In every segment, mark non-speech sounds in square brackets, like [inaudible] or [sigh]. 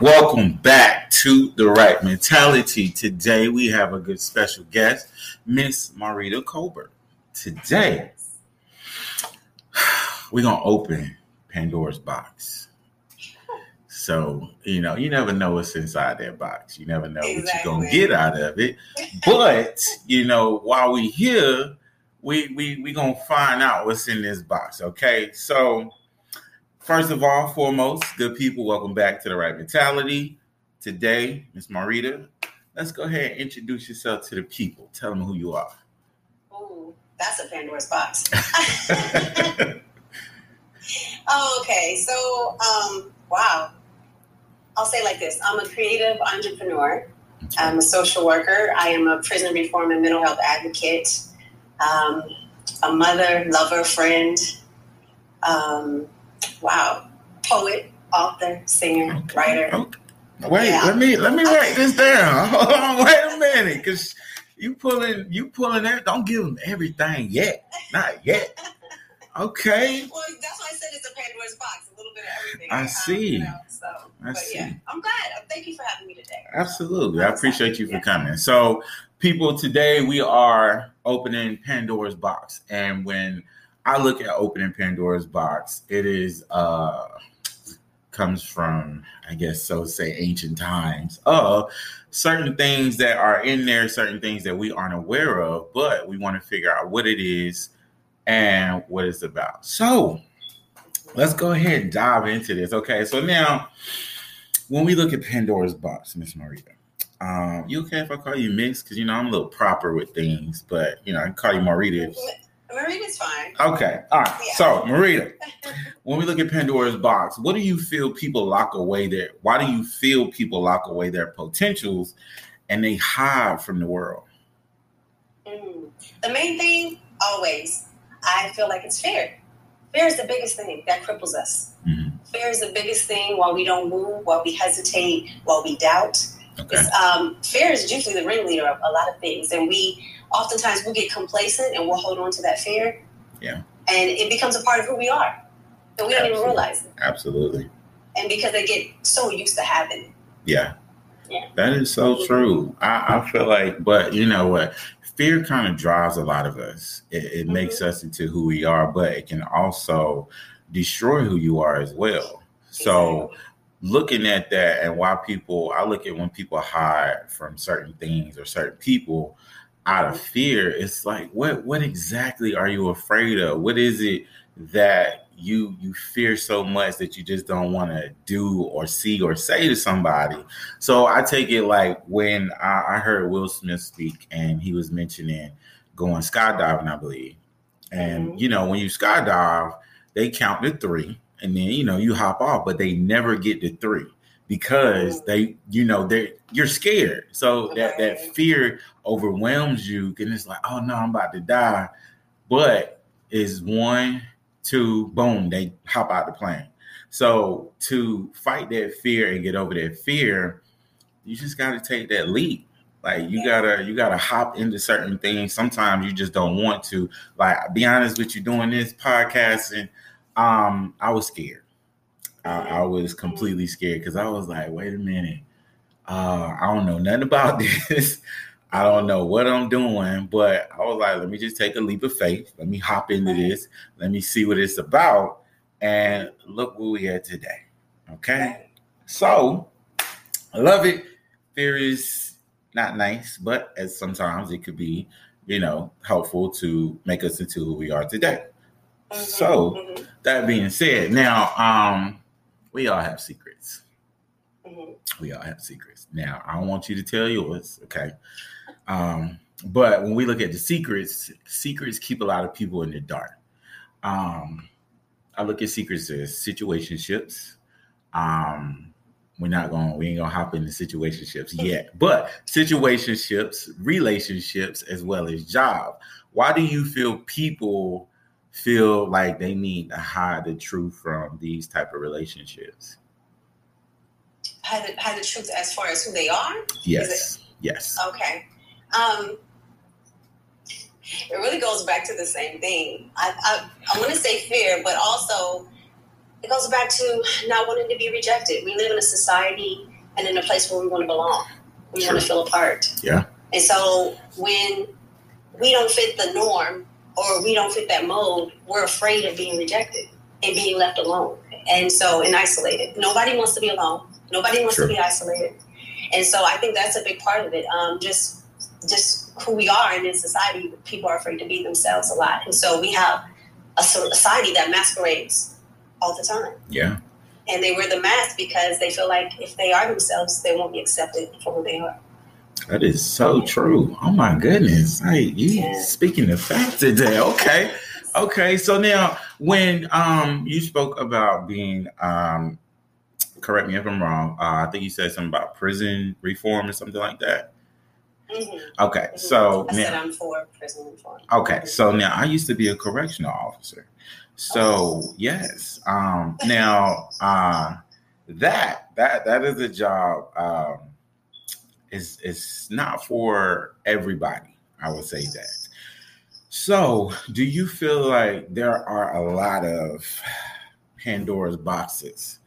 Welcome back to the Wright Mentality. Today we have a good special guest, Miss Maritta Colbert. Today [sighs] we're gonna open Pandora's box. So you know, you never know what's inside that box. You never know exactly. what you're gonna get out of it. But you know, while we here, we we we gonna find out what's in this box. Okay, so First of all, foremost, good people, welcome back to the Wright Mentality. Today, Miss Maritta, let's go ahead and introduce yourself to the people. Tell them who you are. Oh, that's a Pandora's box. oh, [laughs] [laughs] okay. So, um, wow. I'll say like this I'm a creative entrepreneur, I'm a social worker, I am a prison reform and mental health advocate, um, a mother, lover, friend. Um, wow, poet, author, singer, okay. writer. Okay. Wait, yeah. let me let me write this down. [laughs] Hold on, wait a minute, because you pulling you pulling there. Don't give them everything yet, not yet. Okay. [laughs] Well, that's why I said it's a Pandora's box, a little bit of everything. I um, see. You know, so, I see. Yeah, I'm glad. Thank you for having me today. Absolutely, I appreciate you for coming. So, people, today we are opening Pandora's box, and when I look at opening Pandora's box. It is uh comes from, I guess so say ancient times of certain things that are in there, certain things that we aren't aware of, but we want to figure out what it is and what it's about. So let's go ahead and dive into this. Okay, so now when we look at Pandora's box, Miss Maritta, um, you okay if I call you Miss? Because you know I'm a little proper with things, but you know I can call you Maritta. Maritta's fine. Okay. All right. Yeah. So, Maritta, [laughs] when we look at Pandora's box, what do you feel people lock away there? Why do you feel people lock away their potentials and they hide from the world? Mm. The main thing, always, I feel like it's fear. Fear is the biggest thing that cripples us. Mm-hmm. Fear is the biggest thing while we don't move, while we hesitate, while we doubt. Okay. Um, fear is usually the ringleader of a lot of things, and we oftentimes we'll get complacent and we'll hold on to that fear. Yeah. And it becomes a part of who we are. And we don't Absolutely. even realize it. Absolutely. And because they get so used to having it. Yeah. Yeah. That is so true. I, I feel like, but you know what? Fear kind of drives a lot of us. It, it mm-hmm. makes us into who we are, but it can also destroy who you are as well. So, looking at that and why people, I look at when people hide from certain things or certain people, out of fear it's like what what exactly are you afraid of? What is it that you you fear so much that you just don't want to do or see or say to somebody? So i take it like when I, I heard will smith speak and he was mentioning going skydiving i believe. And mm-hmm. you know when you skydive they count to three and then you know you hop off but they never get to three because they you know they you're scared. So that that fear overwhelms you and it's like oh no i'm about to die. But is one two boom they hop out the plane. So to fight that fear and get over that fear you just got to take that leap. Like you gotta you gotta hop into certain things. Sometimes you just don't want to. Like be honest with you doing this podcast and um i was scared I, I was completely scared because I was like, wait a minute, uh, I don't know nothing about [laughs] this. I don't know what I'm doing, but I was like, let me just take a leap of faith. Let me hop into this. Let me see what it's about. And look where we are today. Okay. So I love it. Fear is not nice, but as sometimes it could be, you know, helpful to make us into who we are today. Mm-hmm, so mm-hmm. that being said, now um we all have secrets. Mm-hmm. We all have secrets. Now, I don't want you to tell yours, okay? Um, but when we look at the secrets, secrets keep a lot of people in the dark. Um, I look at secrets as situationships. Um, we're not going, we ain't gonna hop into situationships [laughs] yet, but situationships, relationships, as well as job. Why do you feel people feel like they need to hide the truth from these type of relationships? Hide the, hide the truth as far as who they are? Yes. Yes. Okay. Um, it really goes back to the same thing. I, I, I want to say fear, but also it goes back to not wanting to be rejected. We live in a society and in a place where we want to belong. We want to feel apart. Yeah. And so when we don't fit the norm or we don't fit that mold, we're afraid of being rejected and being left alone. And so and isolated. Nobody wants to be alone. Nobody wants sure. to be isolated. And so I think that's a big part of it. Um, just just who we are in this society, people are afraid to be themselves a lot. And so we have a society that masquerades all the time. Yeah. And they wear the mask because they feel like if they are themselves, they won't be accepted for who they are. That is so true. Oh my goodness. Hey, you yeah. speaking the fact today. Okay. okay. So now when um you spoke about being um correct me if I'm wrong, uh, I think you said something about prison reform or something like that. Mm-hmm. Okay, mm-hmm. so I now, said I'm for prison reform. Okay, so now I used to be a correctional officer. So oh. yes, um, now uh, that that that is a job. Um, is is not for everybody. I would say that. So, do you feel like there are a lot of Pandora's boxes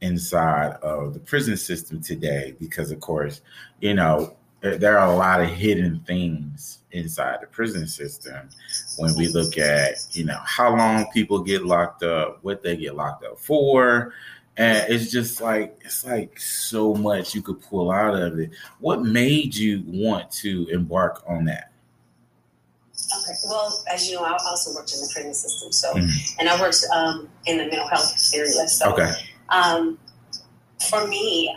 inside of the prison system today? Because, of course, you know, there are a lot of hidden things inside the prison system when we look at, you know, how long people get locked up, what they get locked up for, and it's just like it's like so much you could pull out of it. What made you want to embark on that? Okay. Well, as you know, I also worked in the prison system, so mm-hmm. and I worked um, in the mental health area. So, okay. Um, for me,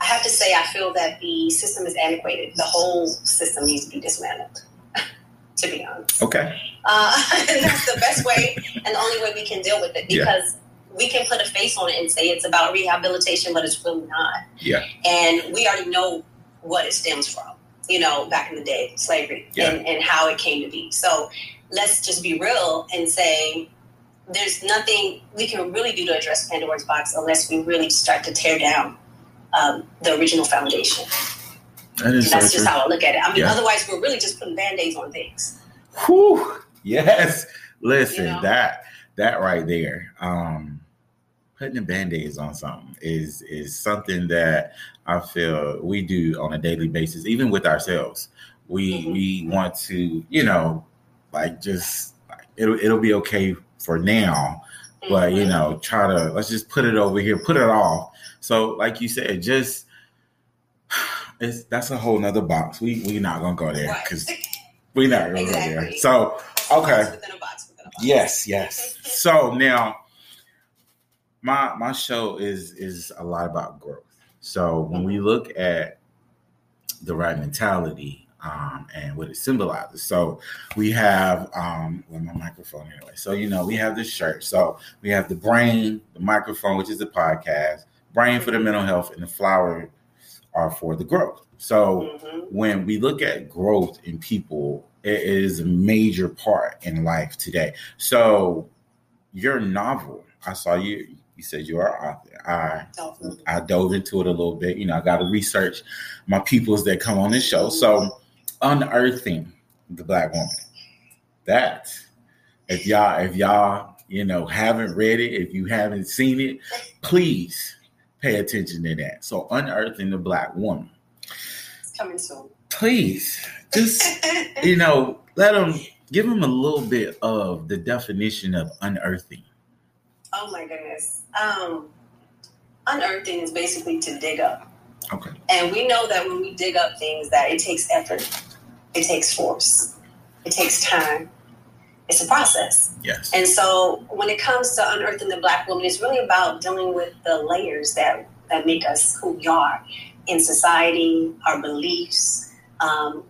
I have to say, I feel that the system is antiquated. The whole system needs to be dismantled. [laughs] to be honest. Okay. Uh, [laughs] and that's the best way and the only way we can deal with it because. Yeah we can put a face on it and say it's about rehabilitation, but it's really not. Yeah. And we already know what it stems from, you know, back in the day, slavery yeah. and, and how it came to be. So let's just be real and say there's nothing we can really do to address Pandora's box unless we really start to tear down um, the original foundation. That is that's so just true. how I look at it. I mean, yeah. otherwise we're really just putting band-aids on things. Whew. Yes. Listen, you know? that that right there. Um, putting the band-aids on something is is something that I feel we do on a daily basis, even with ourselves. We mm-hmm. we want to, you know, like just it'll it'll be okay for now, but you mm-hmm. know, try to let's just put it over here, put it off. So, like you said, just [sighs] it's that's a whole nother box. We we're not gonna go there because [laughs] we're not gonna exactly. go there. So okay. Yes, yes. so now my my show is is a lot about growth. So when we look at the Wright Mentality um, and what it symbolizes, so we have um, well, my microphone anyway. So you know we have this shirt. So we have the brain, the microphone, which is the podcast, brain for the mental health, and the flower are for the growth. So mm-hmm. when we look at growth in people, it is a major part in life today. So your novel, I saw you you said you are author. I I dove into it a little bit. You know, I got to research my peoples that come on this show. Mm-hmm. So, unearthing the black woman. That if y'all if y'all you know haven't read it, if you haven't seen it, please pay attention to that. So, unearthing the black woman. It's coming soon. Please, just [laughs] you know, let them give them a little bit of the definition of unearthing. Oh my goodness. Um, unearthing is basically to dig up. Okay. And we know that when we dig up things, that it takes effort, it takes force, it takes time. It's a process. Yes. And so when it comes to unearthing the black woman, it's really about dealing with the layers that that make us who we are in society, our beliefs, um,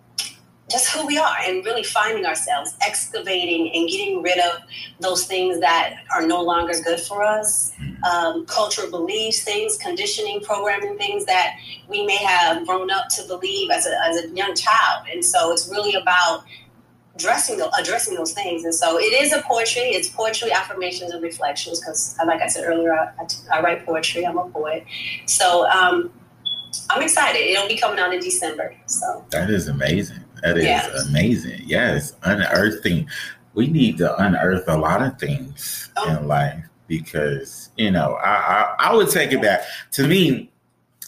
just who we are and really finding ourselves, excavating and getting rid of those things that are no longer good for us, um, cultural beliefs, things, conditioning, programming, things that we may have grown up to believe as a, as a young child. And so it's really about addressing, addressing those things. And so it is a poetry. It's poetry, affirmations, and reflections because, like I said earlier, I write poetry. I'm a poet. So um, I'm excited. It'll be coming out in December. So that is amazing. That is yeah. amazing. Yes, unearthing. We need to unearth a lot of things oh. in life. because you know I, I I would take it back. To me,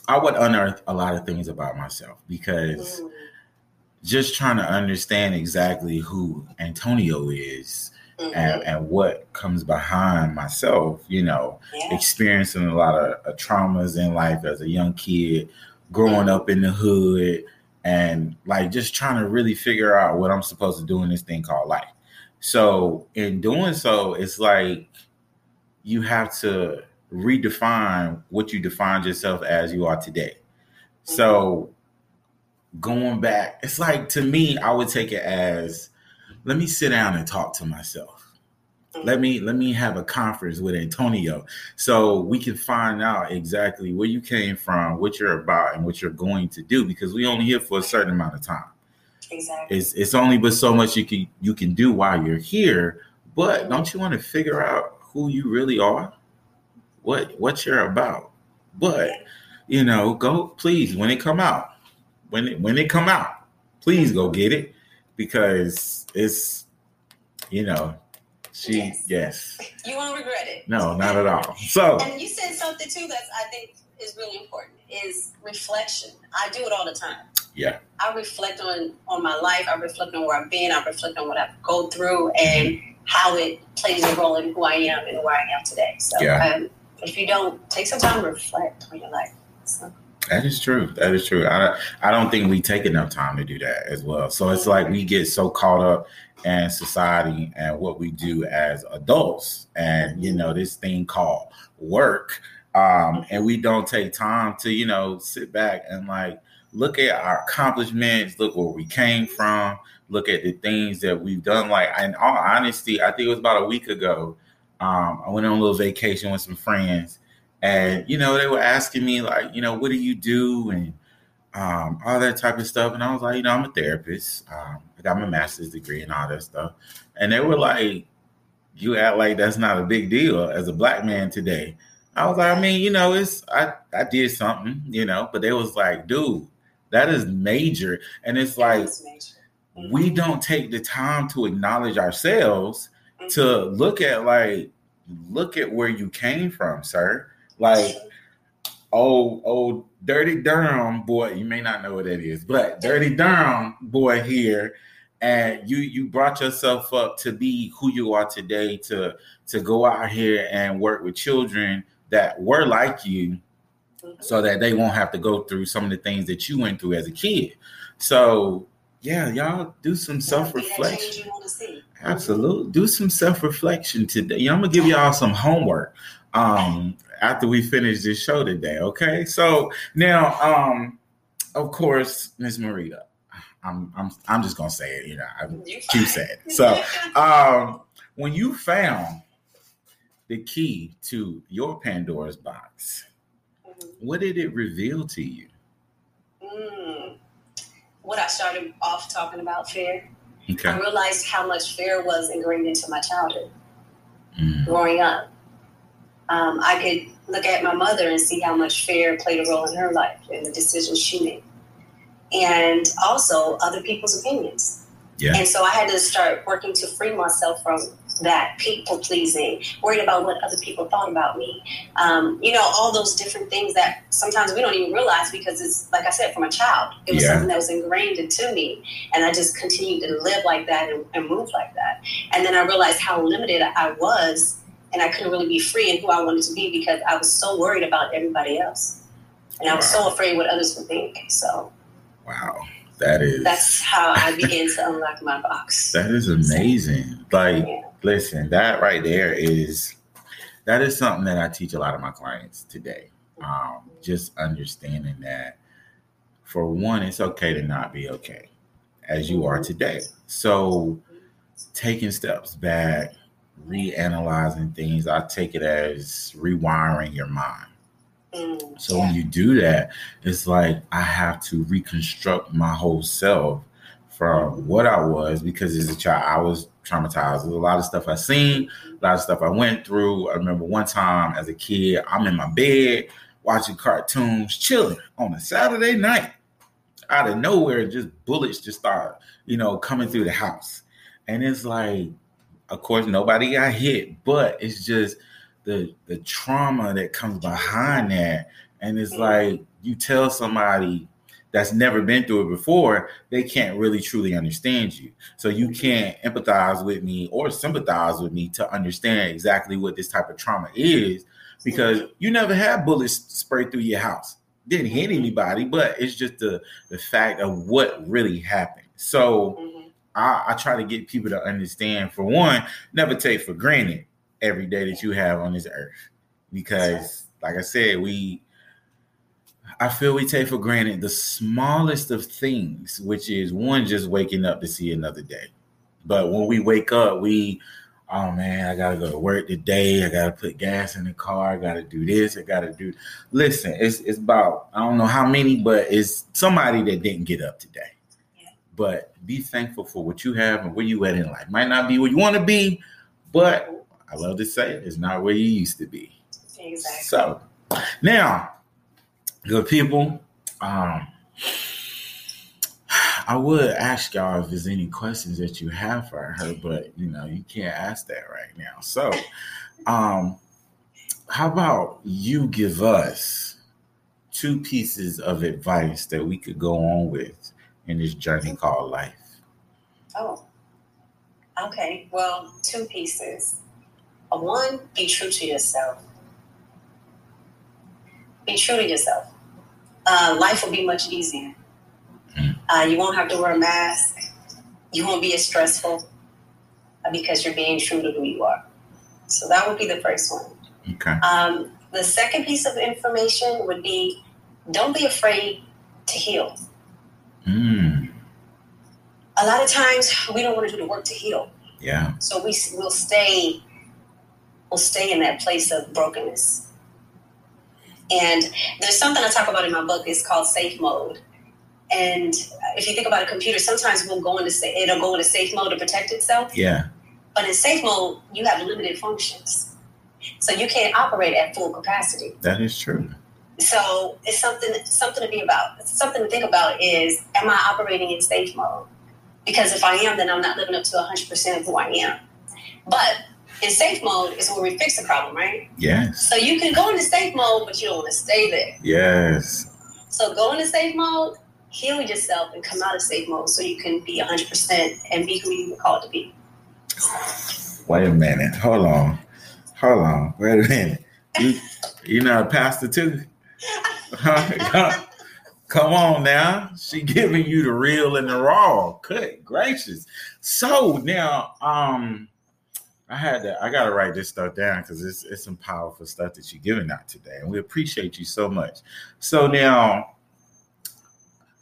I would unearth a lot of things about myself because mm. just trying to understand exactly who Antonio is mm-hmm. and, and, what comes behind myself, you know, yeah. experiencing a lot of uh, traumas in life as a young kid, growing mm-hmm. up in the hood, and like just trying to really figure out what I'm supposed to do in this thing called life. So, in doing so, it's like you have to redefine what you defined yourself as you are today. So, going back, it's like to me, I would take it as let me sit down and talk to myself. Let me let me have a conference with Antonio so we can find out exactly where you came from, what you're about, and what you're going to do. Because we only here for a certain amount of time. Exactly. It's it's only but so much you can you can do while you're here. But don't you want to figure out who you really are? What what you're about? But you know, go please when it come out. When it when it come out, please go get it because it's you know she yes. yes. You won't regret it. No, not at all. So [laughs] and you said something too that I think is really important is reflection. I do it all the time. Yeah. I reflect on on my life. I reflect on where I've been. I reflect on what I've gone through and how it plays a role in who I am and where I am today. So yeah. um, if you don't take some time to reflect on your life. So. That is true. That is true. I I don't think we take enough time to do that as well. So it's like we get so caught up in society and what we do as adults, and you know this thing called work, um, and we don't take time to you know sit back and like look at our accomplishments, look where we came from, look at the things that we've done. Like in all honesty, I think it was about a week ago. Um, I went on a little vacation with some friends and you know they were asking me like you know what do you do and um, all that type of stuff. And i was like you know i'm a therapist. Um, i got my master's degree and all that stuff. And they were like you act like that's not a big deal as a black man today. I was like i mean you know it's i i did something you know but they was like dude that is major. And it's like mm-hmm. we don't take the time to acknowledge ourselves mm-hmm. to look at like look at where you came from sir. Like old old dirty Durham boy. You may not know what that is, but dirty Durham boy here, and you you brought yourself up to be who you are today. To to go out here and work with children that were like you, so that they won't have to go through some of the things that you went through as a kid. So yeah, y'all do some self reflection. Absolutely, do some self reflection today. I'm gonna give y'all some homework. Um, after we finish this show today. Okay. So now, um, of course, Miss Maritta, I'm I'm I'm just gonna say it, you know, I'm too sad. So um when you found the key to your Pandora's box, mm-hmm. what did it reveal to you? Mm. What I started off talking about fear. Okay. I realized how much fear was ingrained into my childhood mm. growing up um, I could look at my mother and see how much fear played a role in her life and the decisions she made, and also other people's opinions. Yeah. And so I had to start working to free myself from that people pleasing, worried about what other people thought about me. Um, you know, all those different things that sometimes we don't even realize because it's, like I said, from a child. It was yeah. something that was ingrained into me. And I just continued to live like that and, and move like that. And then I realized how limited I was and I couldn't really be free in who I wanted to be because I was so worried about everybody else, and I was so afraid what others would think. So, wow, that is that's how I began to unlock my box. That is amazing. Like, yeah. listen, that right there is that is something that I teach a lot of my clients today. Um, just understanding that for one, it's okay to not be okay as you are today. So, taking steps back reanalyzing things, I take it as rewiring your mind. Mm, so yeah. when you do that, it's like I have to reconstruct my whole self from what I was because as a child I was traumatized. There's a lot of stuff I seen, a lot of stuff I went through. I remember one time as a kid, I'm in my bed watching cartoons, chilling on a Saturday night. Out of nowhere, just bullets just start, you know, coming through the house. And it's like of course, nobody got hit, but it's just the the trauma that comes behind that. And it's mm. like you tell somebody that's never been through it before, they can't really truly understand you. So you mm-hmm. can't empathize with me or sympathize with me to understand exactly what this type of trauma is because you never had bullets sprayed through your house. Didn't hit mm-hmm. anybody, but it's just the the fact of what really happened. So mm-hmm. I, I try to get people to understand for one, never take for granted every day that you have on this earth. Because like I said, we I feel we take for granted the smallest of things, which is one just waking up to see another day. But when we wake up, we, oh man, I gotta go to work today. I gotta put gas in the car. I gotta do this. I gotta do. Listen, it's it's about I don't know how many, but it's somebody that didn't get up today. But be thankful for what you have and where you at in life. Might not be where you want to be, but I love to say it, it's not where you used to be. Exactly. So now good people. Um, I would ask y'all if there's any questions that you have for her, but you know, you can't ask that right now. So, um, how about you give us two pieces of advice that we could go on with in this journey called life? Oh, okay. Well, two pieces. One, be true to yourself. Be true to yourself uh, life will be much easier. Hmm. Uh, you won't have to wear a mask. You won't be as stressful uh, because you're being true to who you are. So that would be the first one. Okay. Um, the second piece of information would be don't be afraid to heal. Mm. A lot of times we don't want to do the work to heal. Yeah. So we will stay we'll stay in that place of brokenness. And there's something I talk about in my book. It's called safe mode. And if you think about a computer, sometimes we'll go into it'll go into safe mode to protect itself. Yeah. But in safe mode, you have limited functions, so you can't operate at full capacity. That is true. So it's something something to be about. Something to think about is: Am I operating in safe mode? Because if I am, then I'm not living up to 100 percent of who I am. But in safe mode is where we fix the problem, right? Yes. So you can go into safe mode, but you don't want to stay there. Yes. So go into safe mode, heal yourself, and come out of safe mode so you can be 100% and be who you were called to be. Wait a minute. Hold on. Hold on. Wait a minute. You, you not a pastor too? [laughs] Come on now. She giving you the real and the raw. Good gracious. So now, um, I had to. I gotta write this stuff down because it's it's some powerful stuff that you're giving out today, and we appreciate you so much. So now,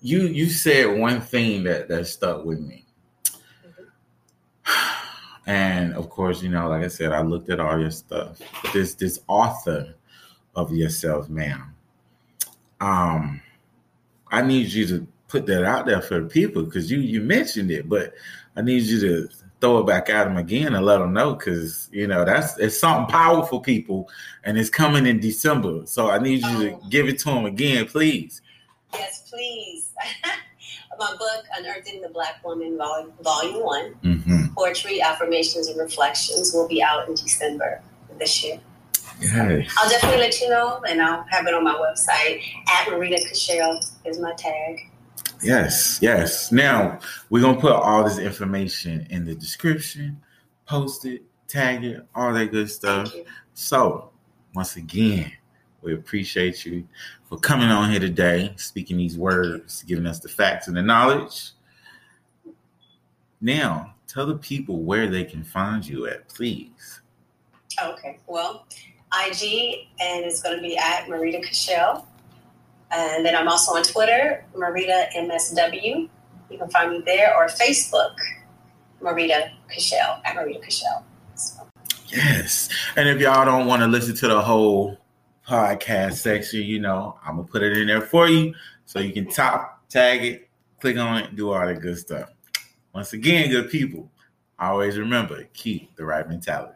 you you said one thing that that stuck with me, [sighs] and of course, you know, like I said, I looked at all your stuff. This this author of yourself, ma'am. Um, I need you to put that out there for the people because you you mentioned it, but I need you to throw it back at them again and let them know because you know that's it's something powerful, people, and it's coming in December. So I need you to oh. give it to them again, please. Yes, please. [laughs] My book, Unearthing the Black Woman, Volume, volume One, mm-hmm. Poetry, Affirmations, and Reflections, will be out in December this year. Yes. I'll definitely let you know, and I'll have it on my website. At Maritta Kachele is my tag. Yes, yes. Now we're gonna put all this information in the description, post it, tag it, all that good stuff. So once again, we appreciate you for coming on here today, speaking these words, giving us the facts and the knowledge. Now, tell the people where they can find you at, please. Okay. Well, IG and it's going to be at Maritta Kachele. And then I'm also on Twitter, Maritta MSW. You can find me there or Facebook, Maritta Kachele at Maritta Kachele. So. Yes. And if y'all don't want to listen to the whole podcast section, you know, I'm gonna put it in there for you so you can top tag it, click on it, do all that good stuff. Once again, good people, always remember keep the Wright Mentality.